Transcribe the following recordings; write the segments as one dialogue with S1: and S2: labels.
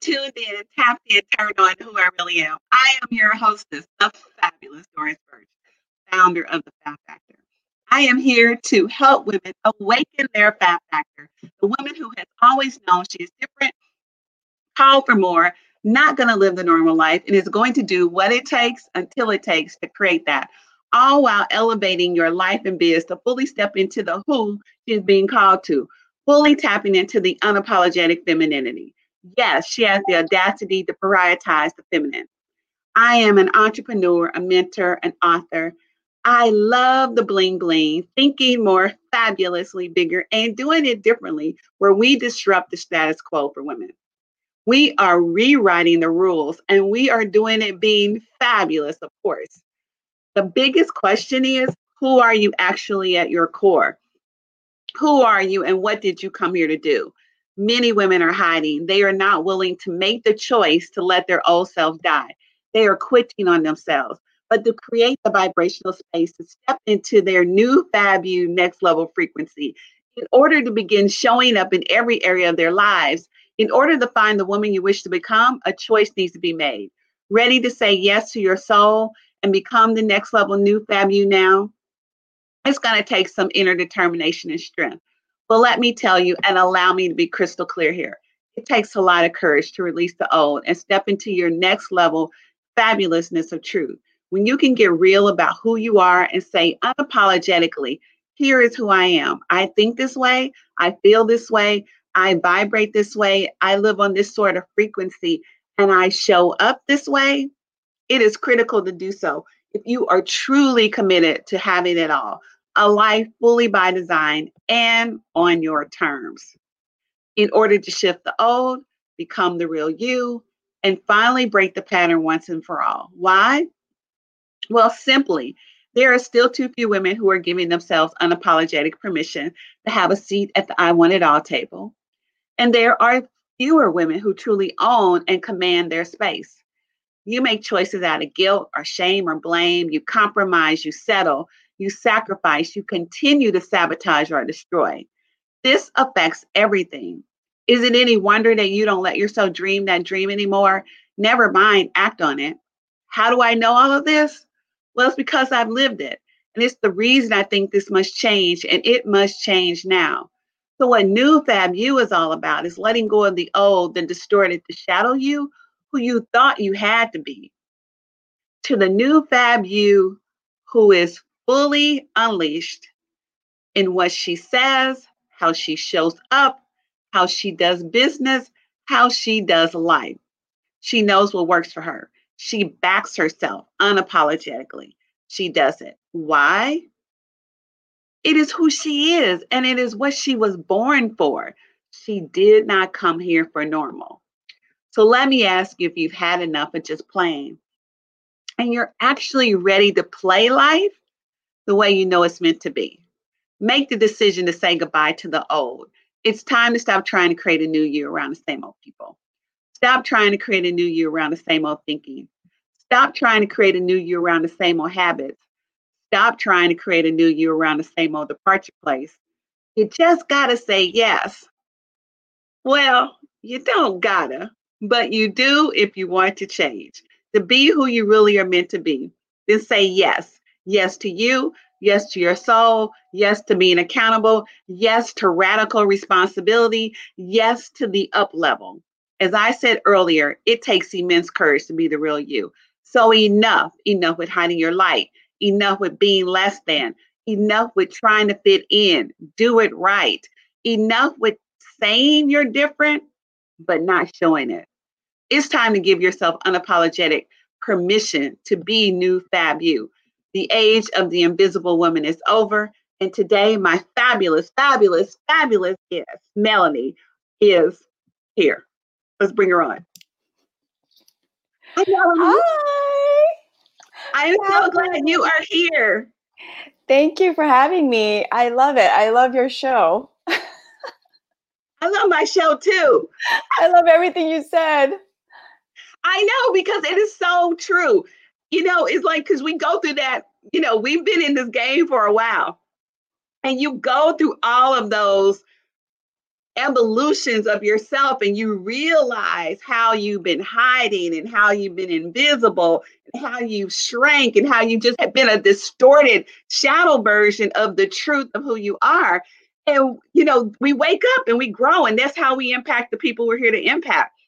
S1: tuned in tapped in, turned on who I really am. I am your hostess, the fabulous Doris Birch, founder of the Fab Factor. I am here to help women awaken their Fab Factor. The woman who has always known she is different, called for more, not going to live the normal life, and is going to do what it takes until it takes to create that. All while elevating your life and biz to fully step into the who she is being called to, fully tapping into the unapologetic femininity. Yes, she has the audacity to prioritize the feminine. I am an entrepreneur, a mentor, an author. I love the bling bling, thinking more fabulously bigger and doing it differently, where we disrupt the status quo for women. We are rewriting the rules and we are doing it being fabulous, of course. The biggest question is who are you actually at your core? Who are you and what did you come here to do? Many women are hiding. They are not willing to make the choice to let their old self die. They are quitting on themselves. But to create the vibrational space to step into their new fab next level frequency in order to begin showing up in every area of their lives, in order to find the woman you wish to become, a choice needs to be made. Ready to say yes to your soul and become the next level new fab now? It's going to take some inner determination and strength. But let me tell you and allow me to be crystal clear here. It takes a lot of courage to release the old and step into your next level fabulousness of truth. When you can get real about who you are and say unapologetically, here is who I am. I think this way. I feel this way. I vibrate this way. I live on this sort of frequency and I show up this way. It is critical to do so if you are truly committed to having it all a life fully by design and on your terms. In order to shift the old, become the real you, and finally break the pattern once and for all. Why? Well, simply, there are still too few women who are giving themselves unapologetic permission to have a seat at the I Want It All table. And there are fewer women who truly own and command their space. You make choices out of guilt or shame or blame. You compromise, you settle, you sacrifice, you continue to sabotage or destroy. This affects everything. Is it any wonder that you don't let yourself dream that dream anymore? Never mind, act on it. How do I know all of this? Well, it's because I've lived it. And it's the reason I think this must change, and it must change now. So, what New Fab You is all about is letting go of the old and distorted the shadow you, who you thought you had to be, to the new Fab You who is fully unleashed in what she says, how she shows up, how she does business, how she does life. She knows what works for her. She backs herself unapologetically. She does it. Why? It is who she is, and it is what she was born for. She did not come here for normal. So let me ask you if you've had enough of just playing and you're actually ready to play life the way you know it's meant to be. Make the decision to say goodbye to the old. It's time to stop trying to create a new year around the same old people. Stop trying to create a new year around the same old thinking. Stop trying to create a new year around the same old habits. Stop trying to create a new year around the same old departure place. You just got to say yes. Well, you don't gotta, but you do if you want to change, to be who you really are meant to be. Then say yes Yes to you. Yes to your soul. Yes to being accountable. Yes to radical responsibility. Yes to the up level. As I said earlier, it takes immense courage to be the real you. So enough, enough with hiding your light, enough with being less than, enough with trying to fit in, do it right, enough with saying you're different, but not showing it. It's time to give yourself unapologetic permission to be new fab you. The age of the invisible woman is over. And today, my fabulous, fabulous, fabulous guest, Melanie, is here. Let's bring her on.
S2: Hi, Melanie. Hi.
S1: I'm so glad you are here.
S2: Thank you for having me. I love it. I love your show.
S1: I love my show too.
S2: I love everything you said.
S1: I know because it is so true you know, it's like because we go through that, you know, we've been in this game for a while. And you go through all of those evolutions of yourself and you realize how you've been hiding and how you've been invisible and how you shrank and how you just have been a distorted shadow version of the truth of who you are and you know we wake up and we grow and that's how we impact the people we're here to impact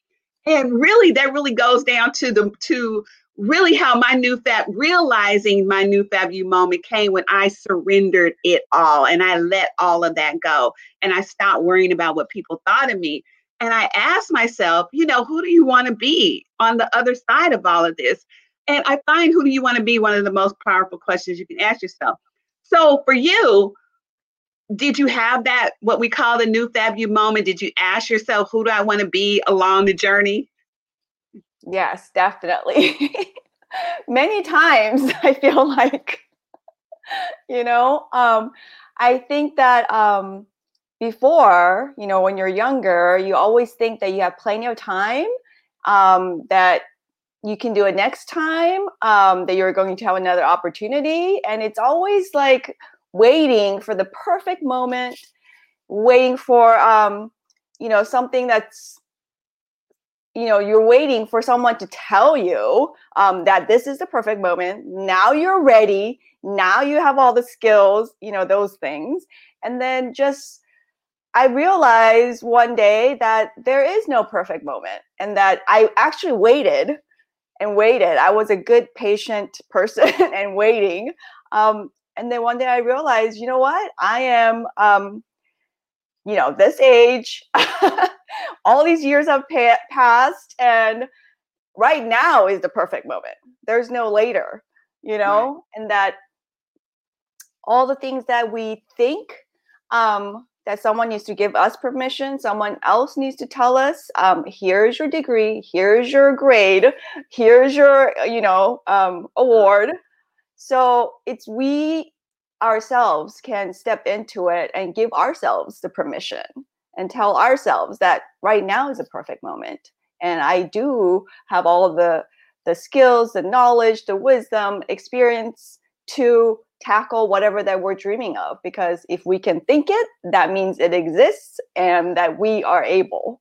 S1: and really that really goes down to the to really how my new fab realizing my new fab you moment came when I surrendered it all and I let all of that go and I stopped worrying about what people thought of me. And I asked myself, you know, who do you want to be on the other side of all of this? And I find who do you want to be one of the most powerful questions you can ask yourself. So for you, did you have that what we call the new fab you moment? Did you ask yourself, who do I want to be along the journey?
S2: Yes, definitely. Many times I feel like, you know, um, I think that um, before, you know, when you're younger, you always think that you have plenty of time, um, that you can do it next time, um, that you're going to have another opportunity. And it's always like waiting for the perfect moment, waiting for, um, you know, something that's you know you're waiting for someone to tell you um, that this is the perfect moment. Now you're ready. Now you have all the skills you know those things. And then just i realized one day that there is no perfect moment and that i actually waited and waited. I was a good patient person and waiting. Um, and then one day i realized you know what? I am um, you know this age all these years have pa- passed and right now is the perfect moment there's no later you know right. and that all the things that we think um, that someone needs to give us permission someone else needs to tell us um, here's your degree here's your grade here's your you know um, award so it's we ourselves can step into it and give ourselves the permission and tell ourselves that right now is a perfect moment. And i do have all the the skills the knowledge the wisdom experience to tackle whatever that we're dreaming of. Because if we can think it that means it exists and that we are able.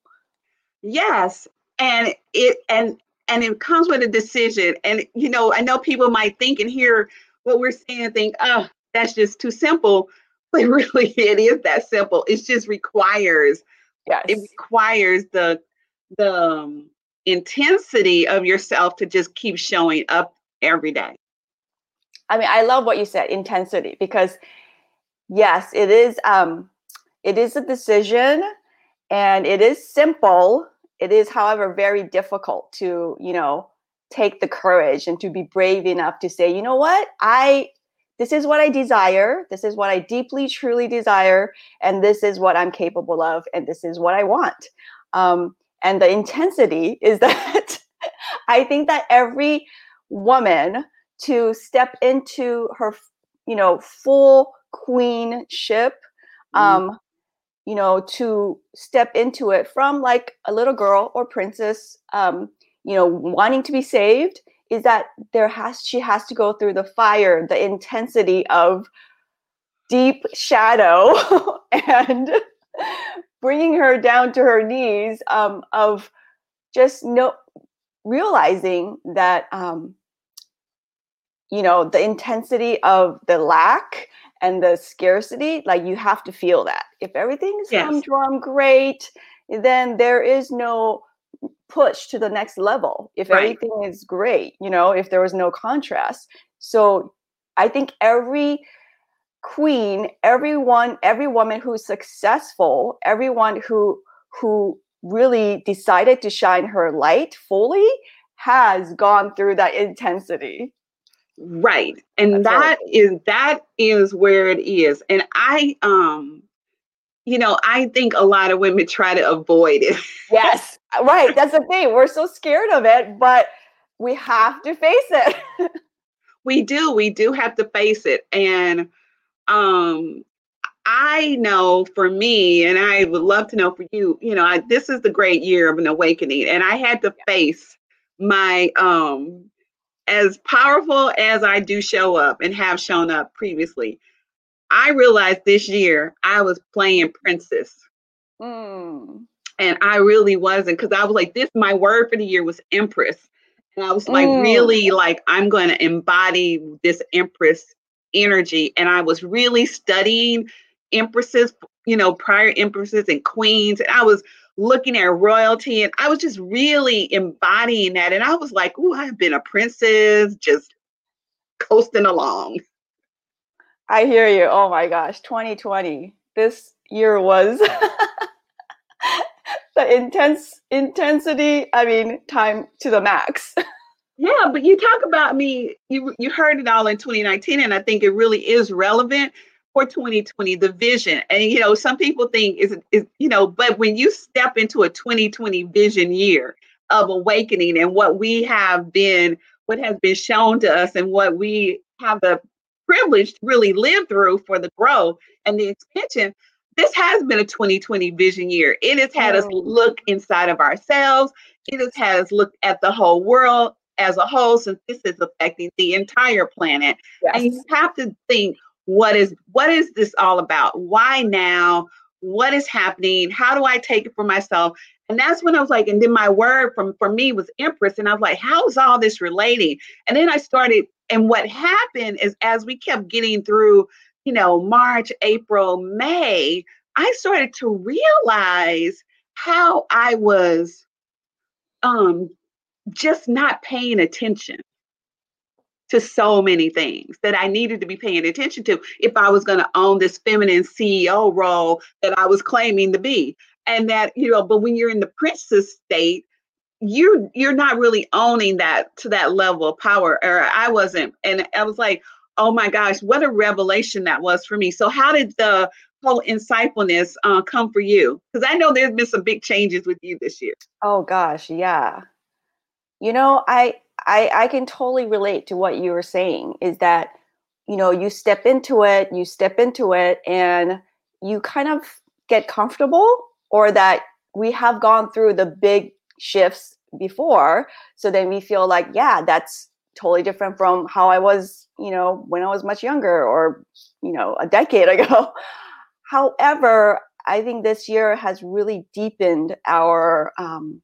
S1: Yes. And it and and it comes with a decision. And you know i know people might think and hear what we're saying and think oh that's just too simple. But really it is that simple. It just requires
S2: yes.
S1: it requires the the um, intensity of yourself to just keep showing up every day.
S2: I mean i love what you said intensity because yes it is um it is a decision and it is simple. It is however very difficult to you know take the courage and to be brave enough to say you know what? I this is what I desire. This is what I deeply, truly desire. And this is what I'm capable of. And this is what I want. Um, and the intensity is that I think that every woman to step into her, you know, full queenship, mm-hmm. um, you know, to step into it from like a little girl or princess, um, you know, wanting to be saved is that there has she has to go through the fire, the intensity of deep shadow and bringing her down to her knees um, of just no realizing that um, you know the intensity of the lack and the scarcity like you have to feel that if everything's yes. humdrum great then there is no push to the next level if right. everything is great you know if there was no contrast so i think every queen everyone every woman who's successful everyone who who really decided to shine her light fully has gone through that intensity
S1: right and That's that right. is that is where it is and i um you know, I think a lot of women try to avoid it.
S2: yes, right. That's the thing. We're so scared of it, but we have to face it.
S1: we do. We do have to face it. And um I know for me, and I would love to know for you, you know, I, this is the great year of an awakening. And I had to face my um as powerful as I do show up and have shown up previously, I realized this year I was playing princess.
S2: Mm.
S1: And I really wasn't because I was like, this, my word for the year was Empress. And I was like,
S2: Mm.
S1: really, like, I'm going to embody this Empress energy. And I was really studying Empresses, you know, prior Empresses and Queens. And I was looking at royalty and I was just really embodying that. And I was like, oh, I've been a princess, just coasting along.
S2: I hear you. Oh my gosh, 2020. This year was the intense intensity. I mean, time to the max.
S1: Yeah, but you talk about me, you you heard it all in 2019, and I think it really is relevant for 2020, the vision. And you know, some people think is is you know, but when you step into a 2020 vision year of awakening and what we have been, what has been shown to us, and what we have the privilege to really live through for the growth and the expansion. This has been a 2020 vision year. It has had us look inside of ourselves. It has had us look at the whole world as a whole, since this is affecting the entire planet. And you have to think, what is what is this all about? Why now? What is happening? How do I take it for myself? And that's when I was like, and then my word from for me was Empress, and I was like, how is all this relating? And then I started, and what happened is as we kept getting through, you know, March, April, May, I started to realize how I was um just not paying attention to so many things that I needed to be paying attention to if I was going to own this feminine CEO role that I was claiming to be. And that, you know, but when you're in the princess state, you're you're not really owning that to that level of power. Or I wasn't. And I was like, oh my gosh, what a revelation that was for me. So how did the whole insightfulness uh, come for you? Because I know there's been some big changes with you this year.
S2: Oh gosh, yeah. You know, I I I can totally relate to what you were saying is that you know, you step into it, you step into it and you kind of get comfortable or that we have gone through the big shifts before, so then we feel like, yeah, that's totally different from how I was, you know, when I was much younger or, you know, a decade ago. However, I think this year has really deepened our um,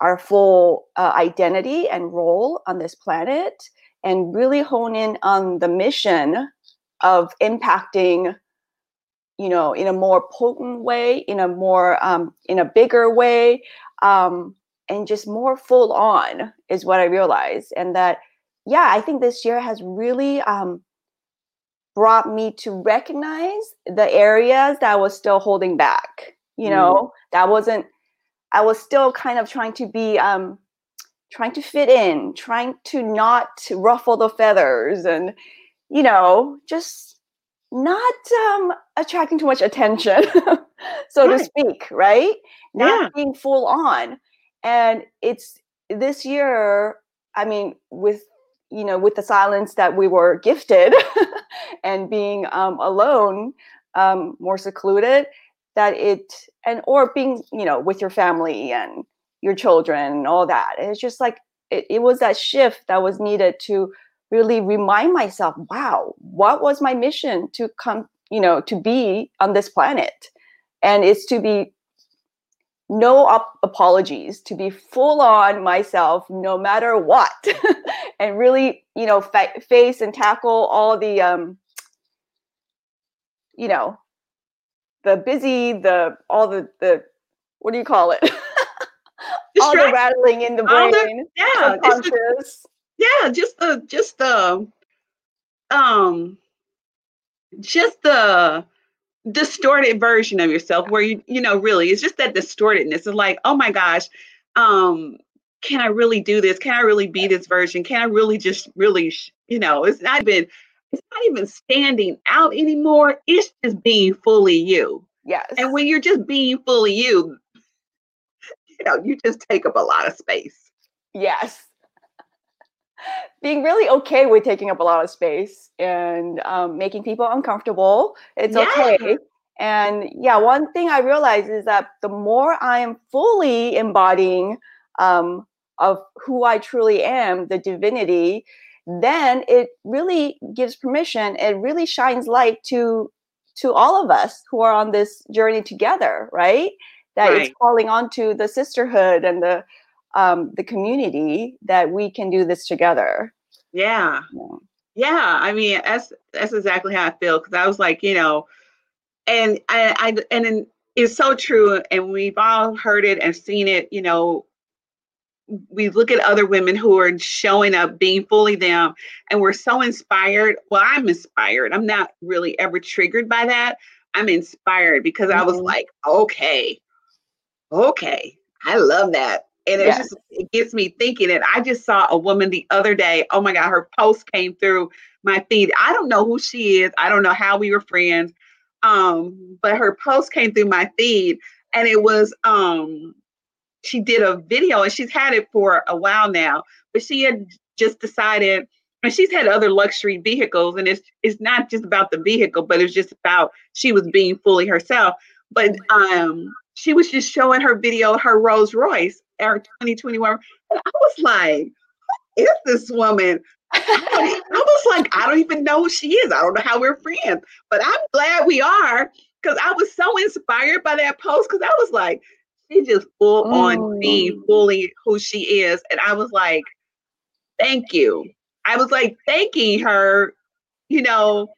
S2: our full uh, identity and role on this planet, and really hone in on the mission of impacting, you know, in a more potent way, in a more um, in a bigger way, um, and just more full on is what I realized, and that yeah, I think this year has really um, brought me to recognize the areas that I was still holding back. You know, that wasn't. I was still kind of trying to be, um, trying to fit in, trying to not ruffle the feathers, and you know, just not um, attracting too much attention, so to speak. Right? Not
S1: Yeah.
S2: being full on, and it's this year. I mean, with you know, with the silence that we were gifted and being um, alone, um, more secluded, that it, and or being, you know, with your family and your children and all that. It's just like, it, it was that shift that was needed to really remind myself, wow, what was my mission to come, you know, to be on this planet? And it's to be no op- apologies to be full on myself no matter what and really you know fa- face and tackle all the um you know the busy the all the the what do you call it? All the rattling in the
S1: All the-
S2: brain
S1: yeah,
S2: subconscious.
S1: yeah, just the just the um just the distorted version of yourself where you you know really it's just that distortedness. It's like oh my gosh um can i really do this? Can i really be this version? Can i really just really sh- you know it's not even it's not even standing out anymore. It's just being fully you.
S2: Yes.
S1: And when you're just being fully you you know you just take up a lot of space.
S2: Yes. Being really okay with taking up a lot of space and um, making people uncomfortable. It's
S1: Yeah.
S2: okay. And yeah, one thing I realize is that the more I am fully embodying um, of who I truly am, the divinity, then it really gives permission. It really shines light to to all of us who are on this journey together, right? That right. it's calling onto the sisterhood and the um, the community that we can do this together.
S1: Yeah. yeah. Yeah, I mean, that's that's exactly how I feel because I was like, you know, and I, I and it's so true, and we've all heard it and seen it. You know, we look at other women who are showing up, being fully them, and we're so inspired. Well, I'm inspired. I'm not really ever triggered by that. I'm inspired because mm-hmm. I was mm-hmm. like, okay, okay, I love that. And it yes. just it gets me thinking. And I just saw a woman the other day. Oh my God, her post came through my feed. I don't know who she is. I don't know how we were friends. Um, but her post came through my feed and it was um she did a video and she's had it for a while now, but she had just decided and she's had other luxury vehicles and it's it's not just about the vehicle, but it's just about she was being fully herself. But um she was just showing her video, her Rolls Royce, our 2021. And I was like, who is this woman? I, I was like, I don't even know who she is. I don't know how we're friends, but I'm glad we are because I was so inspired by that post because I was like, she just full on being mm. fully who she is. And I was like, thank you. I was like thanking her, you know,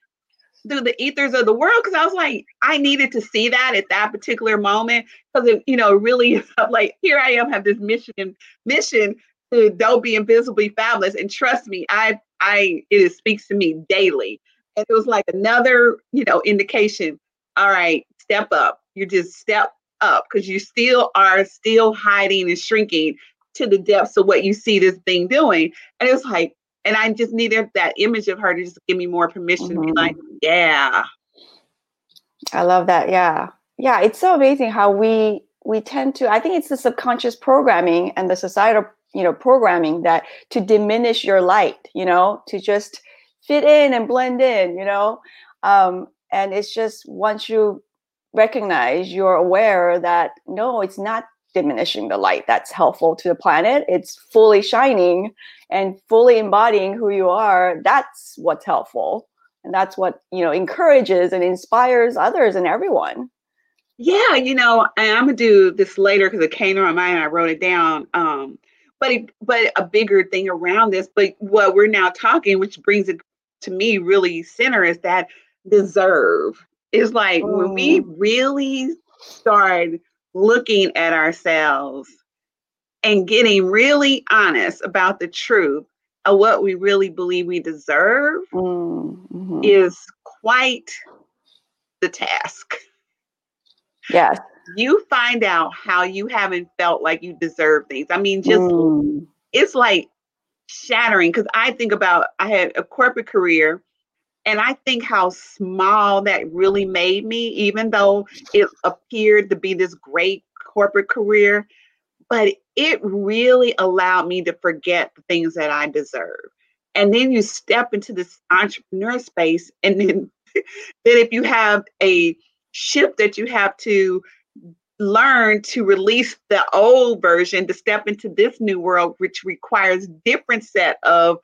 S1: through the ethers of the world because I was like, I needed to see that at that particular moment because it, you know, really like here I am have this mission mission to don't be invisibly fabulous. And trust me, I I it speaks to me daily. And it was like another, you know, indication. All right, step up. You just step up because you still are still hiding and shrinking to the depths of what you see this thing doing. And it's like, and I just needed that image of her to just give me more permission mm-hmm. to be like, mm-hmm. yeah.
S2: I love that. Yeah. Yeah. It's so amazing how we we tend to, I think it's the subconscious programming and the societal, you know, programming that to diminish your light, you know, to just fit in and blend in, you know. Um, and it's just once you recognize, you're aware that no, it's not diminishing the light that's helpful to the planet. It's fully shining and fully embodying who you are. That's what's helpful. And that's what, you know, encourages and inspires others and everyone.
S1: Yeah, you know, I'm gonna do this later because it came to my mind and I wrote it down. Um, but it, but a bigger thing around this, but what we're now talking, which brings it to me really center, is that deserve. Is like mm. when we mm. really start looking at ourselves and getting really honest about the truth of what we really believe we deserve mm-hmm. is quite the task.
S2: Yes.
S1: You find out how you haven't felt like you deserve things. I mean, just mm. it's like shattering because I think about I had a corporate career and I think how small that really made me, even though it appeared to be this great corporate career, but it really allowed me to forget the things that I deserve. And then you step into this entrepreneur space, and then, then if you have a shift that you have to learn to release the old version to step into this new world, which requires different set of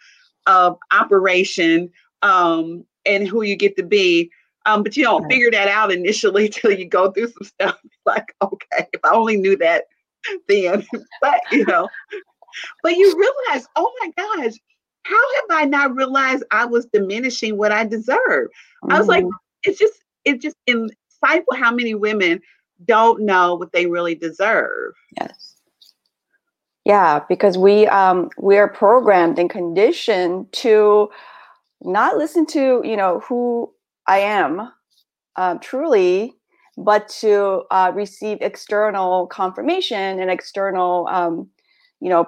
S1: of operation um, and who you get to be. Um, but you don't right. figure that out initially till you go through some stuff. Like, okay, if I only knew that then. but you know, but you realize, oh my gosh, how have I not realized I was diminishing what I deserve? Mm-hmm. I was like, mm-hmm. it's just, it's just insightful how many women don't know what they really deserve.
S2: Yes. Yeah, because we um we are programmed and conditioned to not listen to you know who I am uh, truly, but to uh, receive external confirmation and external um, you know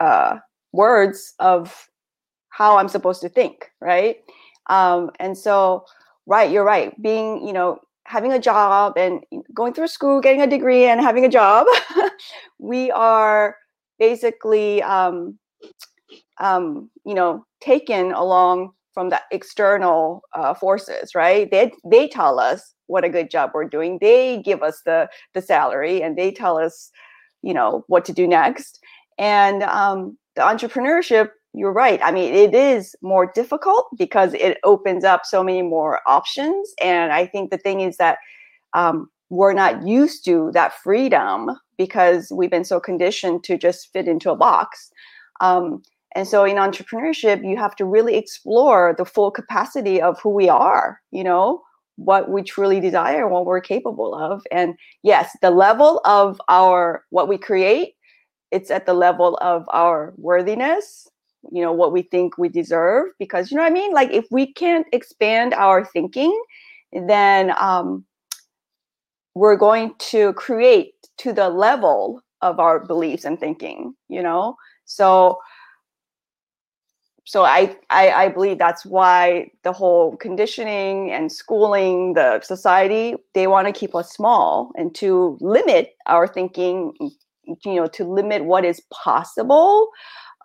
S2: uh, words of how I'm supposed to think, right? Um, and so, right, you're right. Being you know having a job and going through school, getting a degree, and having a job, we are basically um, um, you know taken along from the external uh, forces, right? They they tell us what a good job we're doing. They give us the the salary, and they tell us, you know, what to do next. And um, the entrepreneurship you're right. I mean, it is more difficult because it opens up so many more options. And I think the thing is that um, we're not used to that freedom because we've been so conditioned to just fit into a box. Um, and so in entrepreneurship, you have to really explore the full capacity of who we are, you know, what we truly desire, what we're capable of. And yes, the level of our what we create, it's at the level of our worthiness, you know, what we think we deserve. Because you know what I mean? Like if we can't expand our thinking, then um, we're going to create to the level of our beliefs and thinking, you know? So so I, I, I believe that's why the whole conditioning and schooling the society they want to keep us small and to limit our thinking you know to limit what is possible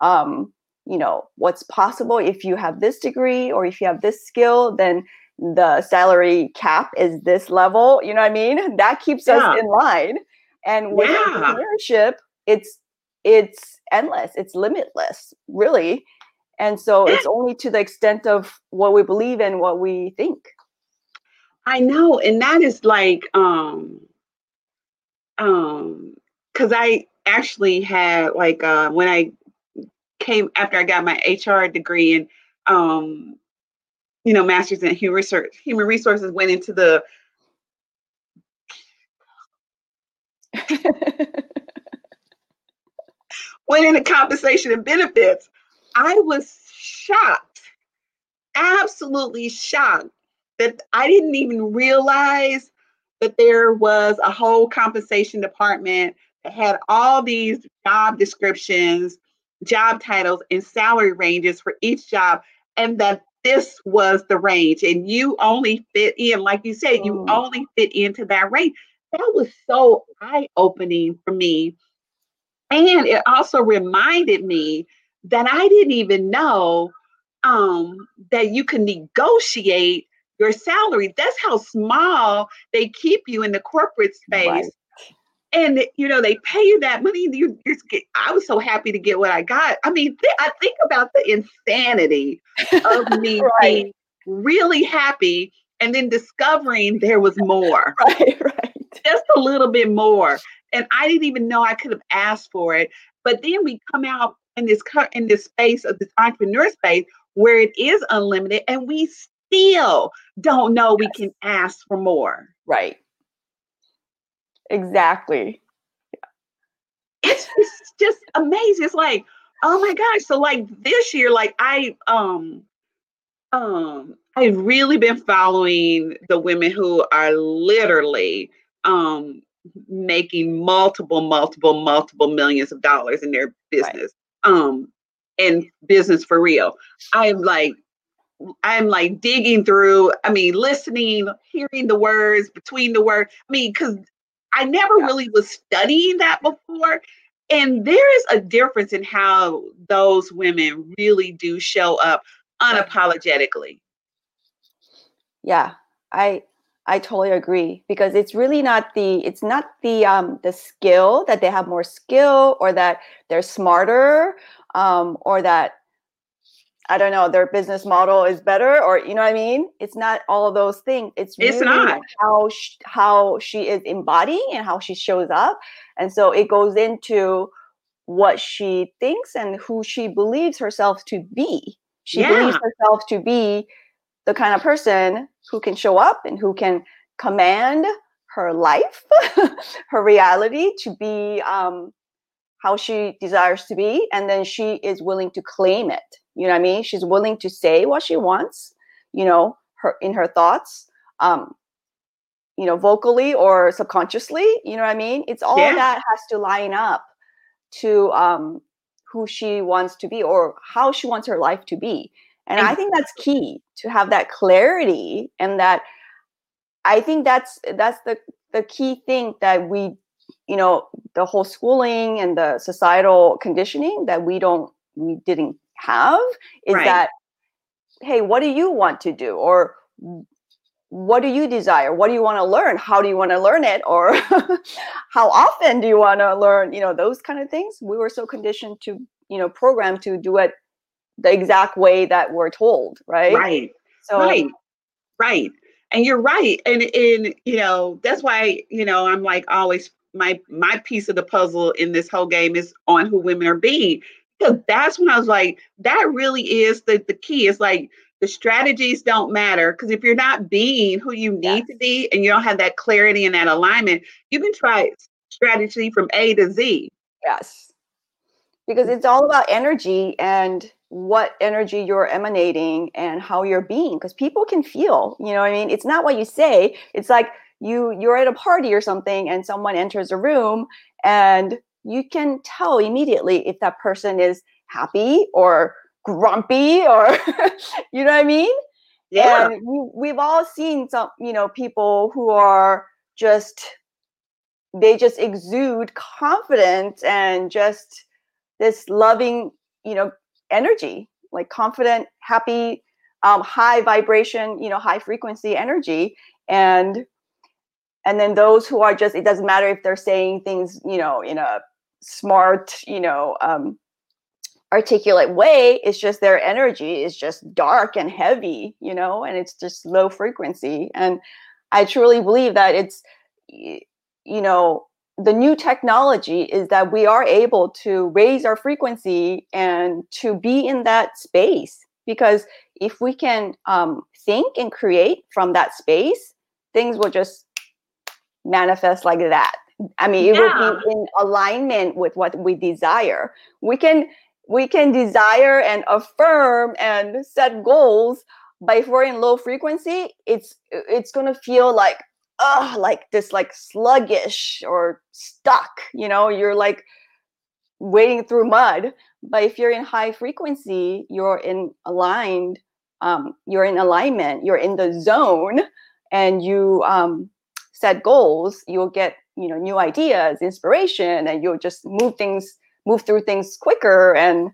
S2: um, you know what's possible if you have this degree or if you have this skill then the salary cap is this level you know what i mean that keeps yeah. us in line and with yeah. entrepreneurship it's it's endless it's limitless really and so it's only to the extent of what we believe and what we think.
S1: I know and that is like um um because i actually had like uh when i came after i got my hr degree and um you know masters in human research human resources went into the went into compensation and benefits I was shocked, absolutely shocked that I didn't even realize that there was a whole compensation department that had all these job descriptions, job titles, and salary ranges for each job, and that this was the range, and you only fit in, like you said, you mm. only fit into that range. That was so eye opening for me. And it also reminded me that I didn't even know um, that you can negotiate your salary. That's how small they keep you in the corporate space. Right. And you know they pay you that money. You get. I was so happy to get what I got. I mean, th- I think about the insanity of me right. being really happy and then discovering there was more.
S2: right, right.
S1: Just a little bit more. And I didn't even know I could have asked for it. But then we come out in this cut in this space of this entrepreneur space where it is unlimited and we still don't know yes. we can ask for more.
S2: Right. Exactly.
S1: It's, it's just amazing. It's like oh my gosh. So like this year like i um um i've really been following the women who are literally um making multiple multiple multiple millions of dollars in their business um in business for real. I'm like I'm like digging through, I mean, listening, hearing the words between the words. I mean, because I never really was studying that before. And there is a difference in how those women really do show up unapologetically.
S2: Yeah, I I totally agree because it's really not the it's not the um the skill that they have more skill or that they're smarter um or that I don't know their business model is better or you know what I mean? It's not all of those things. It's really
S1: it's not.
S2: how she, how she is embodying and how she shows up. And so it goes into what she thinks and who she believes herself to be. She yeah. believes herself to be the kind of person who can show up and who can command her life, her reality to be um, how she desires to be. And then she is willing to claim it. You know what I mean? She's willing to say what she wants, you know, her in her thoughts, um, you know, vocally or subconsciously. You know what I mean? It's all yeah. that has to line up to um, who she wants to be or how she wants her life to be. And I think that's key to have that clarity and that I think that's that's the the key thing that we you know the whole schooling and the societal conditioning that we don't we didn't have is right. that hey what do you want to do? Or what do you desire? What do you want to learn? How do you want to learn it? Or how often do you want to learn? You know those kind of things. We were so conditioned to you know programmed to do it the exact way that we're told, right?
S1: Right. So right. Right. And you're right. And and you know, that's why, you know, I'm like always my my piece of the puzzle in this whole game is on who women are being. Because that's when I was like, that really is the the key. It's like the strategies don't matter because if you're not being who you need yes. to be and you don't have that clarity and that alignment, you can try strategy from A to Z.
S2: Yes. Because it's all about energy and what energy you're emanating and how you're being because people can feel, you know what I mean? It's not what you say. It's like you you're at a party or something and someone enters a room and you can tell immediately if that person is happy or grumpy or you know what I mean? Yeah. And we, we've all seen some, you know, people who are just they just exude confidence and just this loving, you know, energy, like confident, happy, um, high vibration, you know, high frequency energy. And and then those who are just, it doesn't matter if they're saying things, you know, in a smart, you know, um, articulate way it's just their energy is just dark and heavy you know and it's just low frequency and i truly believe that it's you know the new technology is that we are able to raise our frequency and to be in that space. Because if we can um, think and create from that space things will just manifest like that. I mean it yeah. will be in alignment with what we desire. We can we can desire and affirm and set goals but if we're in low frequency it's it's going to feel like uh like this like sluggish or stuck you know you're like wading through mud but if you're in high frequency you're in aligned um, you're in alignment you're in the zone and you um, set goals you'll get you know new ideas inspiration and you'll just move things move through things quicker and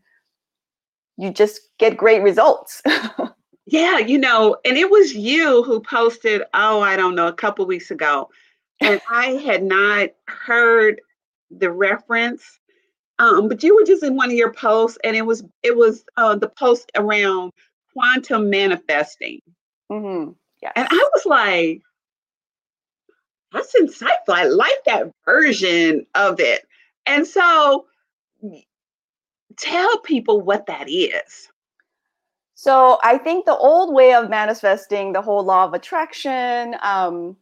S2: you just get great results.
S1: yeah, you know, and it was you who posted, oh, I don't know, a couple weeks ago. And I had not heard the reference. Um, but you were just in one of your posts, and it was it was uh, the post around quantum manifesting. Mm-hmm. Yes. And I was like, that's insightful. I like that version of it. And so tell people what that is.
S2: So I think the old way of manifesting the whole law of attraction, um,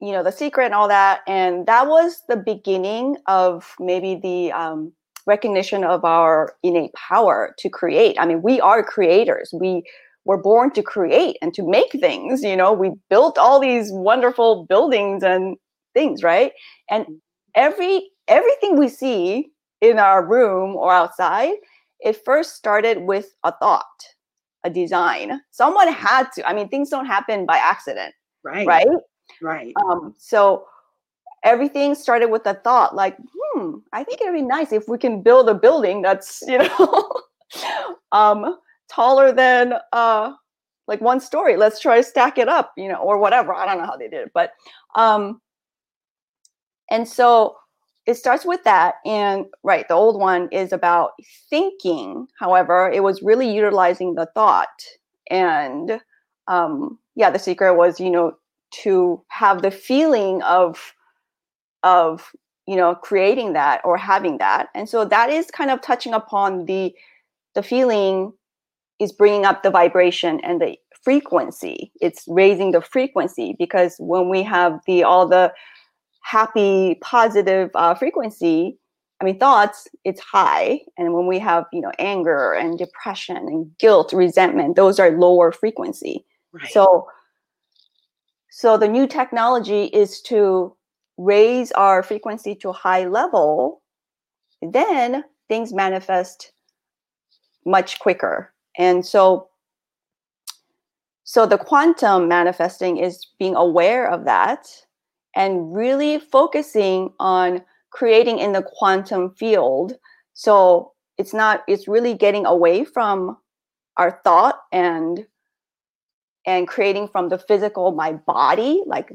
S2: you know, the secret and all that, and that was the beginning of maybe the um, recognition of our innate power to create. I mean, we are creators. We were born to create and to make things. You know, we built all these wonderful buildings and things, right? And every everything we see in our room or outside, it first started with a thought, a design. Someone had to. I mean, things don't happen by accident.
S1: Right.
S2: Right.
S1: Right.
S2: Um, so everything started with a thought like, hmm, I think it'd be nice if we can build a building that's, you know, um, taller than uh like one story. Let's try to stack it up, you know, or whatever. I don't know how they did it, but um and so it starts with that and right the old one is about thinking. However it was really utilizing the thought and um yeah the secret was you know to have the feeling of of you know creating that or having that. And so that is kind of touching upon the the feeling is bringing up the vibration and the frequency. It's raising the frequency because when we have the all the happy, positive uh, frequency, I mean, thoughts, it's high. And when we have, you know, anger and depression and guilt, resentment, those are lower frequency. Right. So, so the new technology is to raise our frequency to a high level. Then things manifest much quicker. And so, so the quantum manifesting is being aware of that and really focusing on creating in the quantum field. So it's not, it's really getting away from our thought and and creating from the physical my body like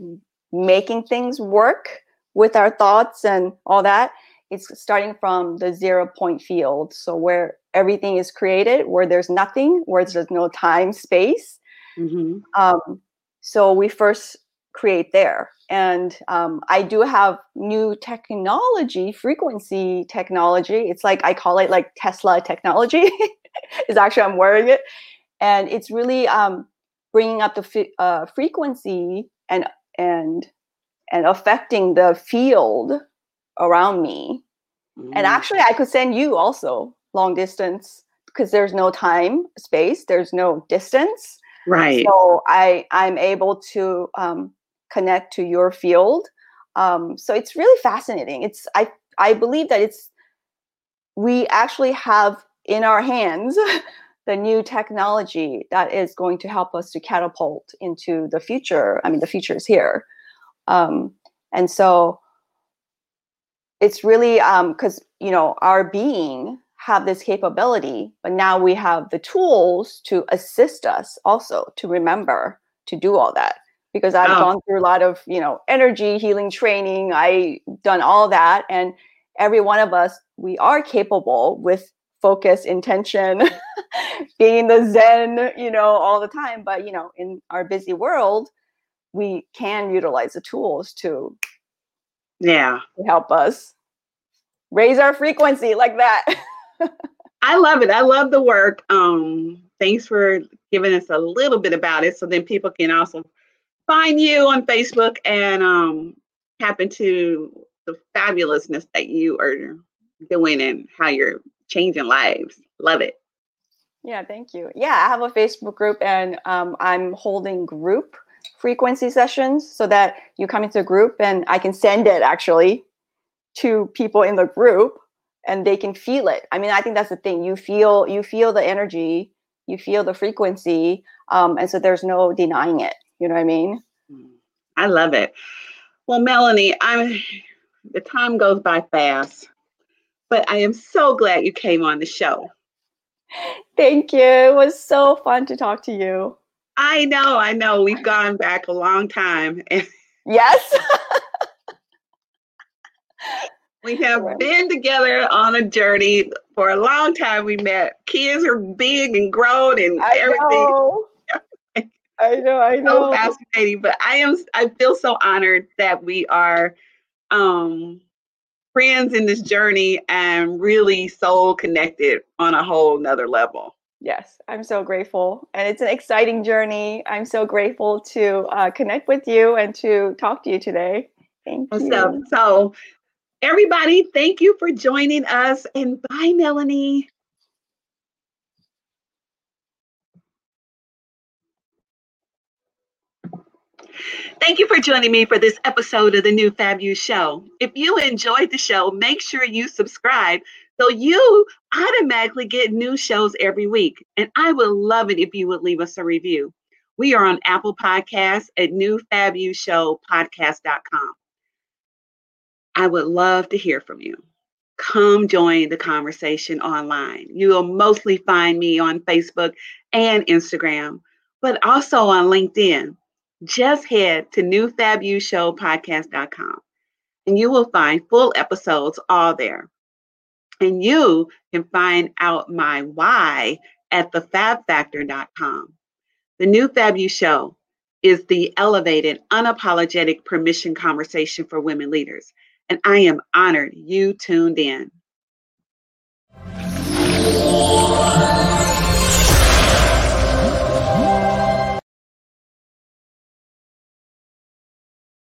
S2: making things work with our thoughts and all that it's starting from the zero point field so where everything is created, where there's nothing, where there's no time, space. Mm-hmm. Um, so we first create there. And um, I do have new technology, frequency technology. It's like I call it like Tesla technology. is actually I'm wearing it, and it's really um, bringing up the uh, frequency and and and affecting the field around me. Mm. And actually, I could send you also long distance because there's no time, space, there's no distance.
S1: Right.
S2: So I I'm able to um, connect to your field. Um, so it's really fascinating. It's I I believe that it's we actually have in our hands the new technology that is going to help us to catapult into the future. I mean, the future is here. Um, and so it's really because um, you know our being have this capability, but now we have the tools to assist us also to remember to do all that. Because I've oh. gone through a lot of you know energy healing training. I done all that, and every one of us we are capable with focus, intention, being the zen, you know, all the time. But you know, in our busy world, we can utilize the tools to
S1: yeah
S2: to help us raise our frequency like that.
S1: I love it. I love the work. Um, thanks for giving us a little bit about it, so then people can also find you on Facebook and um, tap into the fabulousness that you are doing and how you're changing lives. Love it.
S2: Yeah, thank you. Yeah, I have a Facebook group and um, I'm holding group frequency sessions so that you come into a group and I can send it actually to people in the group and they can feel it. I mean, I think that's the thing. You feel you feel the energy, you feel the frequency, um, and so there's no denying it. You know what I mean?
S1: I love it. Well, Melanie, I'm the time goes by fast, but I am so glad you came on the show.
S2: Thank you. It was so fun to talk to you.
S1: I know, I know. We've gone back a long time.
S2: yes.
S1: we have been together on a journey for a long time. We met. Kids are big and grown and I everything.
S2: Know. I know, I know.
S1: So fascinating. But I am I feel so honored that we are um friends in this journey and really soul connected on a whole nother level.
S2: Yes, I'm so grateful. And it's an exciting journey. I'm so grateful to uh, connect with you and to talk to you today. Thank you.
S1: So, so, everybody, thank you for joining us. And bye, Melanie. Thank you for joining me for this episode of the New Fab You Show. If you enjoyed the show, make sure you subscribe so you automatically get new shows every week. And I would love it if you would leave us a review. We are on Apple Podcasts at newfabushowpodcast.com. I would love to hear from you. Come join the conversation online. You will mostly find me on Facebook and Instagram, but also on LinkedIn just head to newfabushowpodcast.com and you will find full episodes all there. And you can find out my why at thefabfactor.com. The New Fab You Show is the elevated, unapologetic permission conversation for women leaders. And I am honored you tuned in.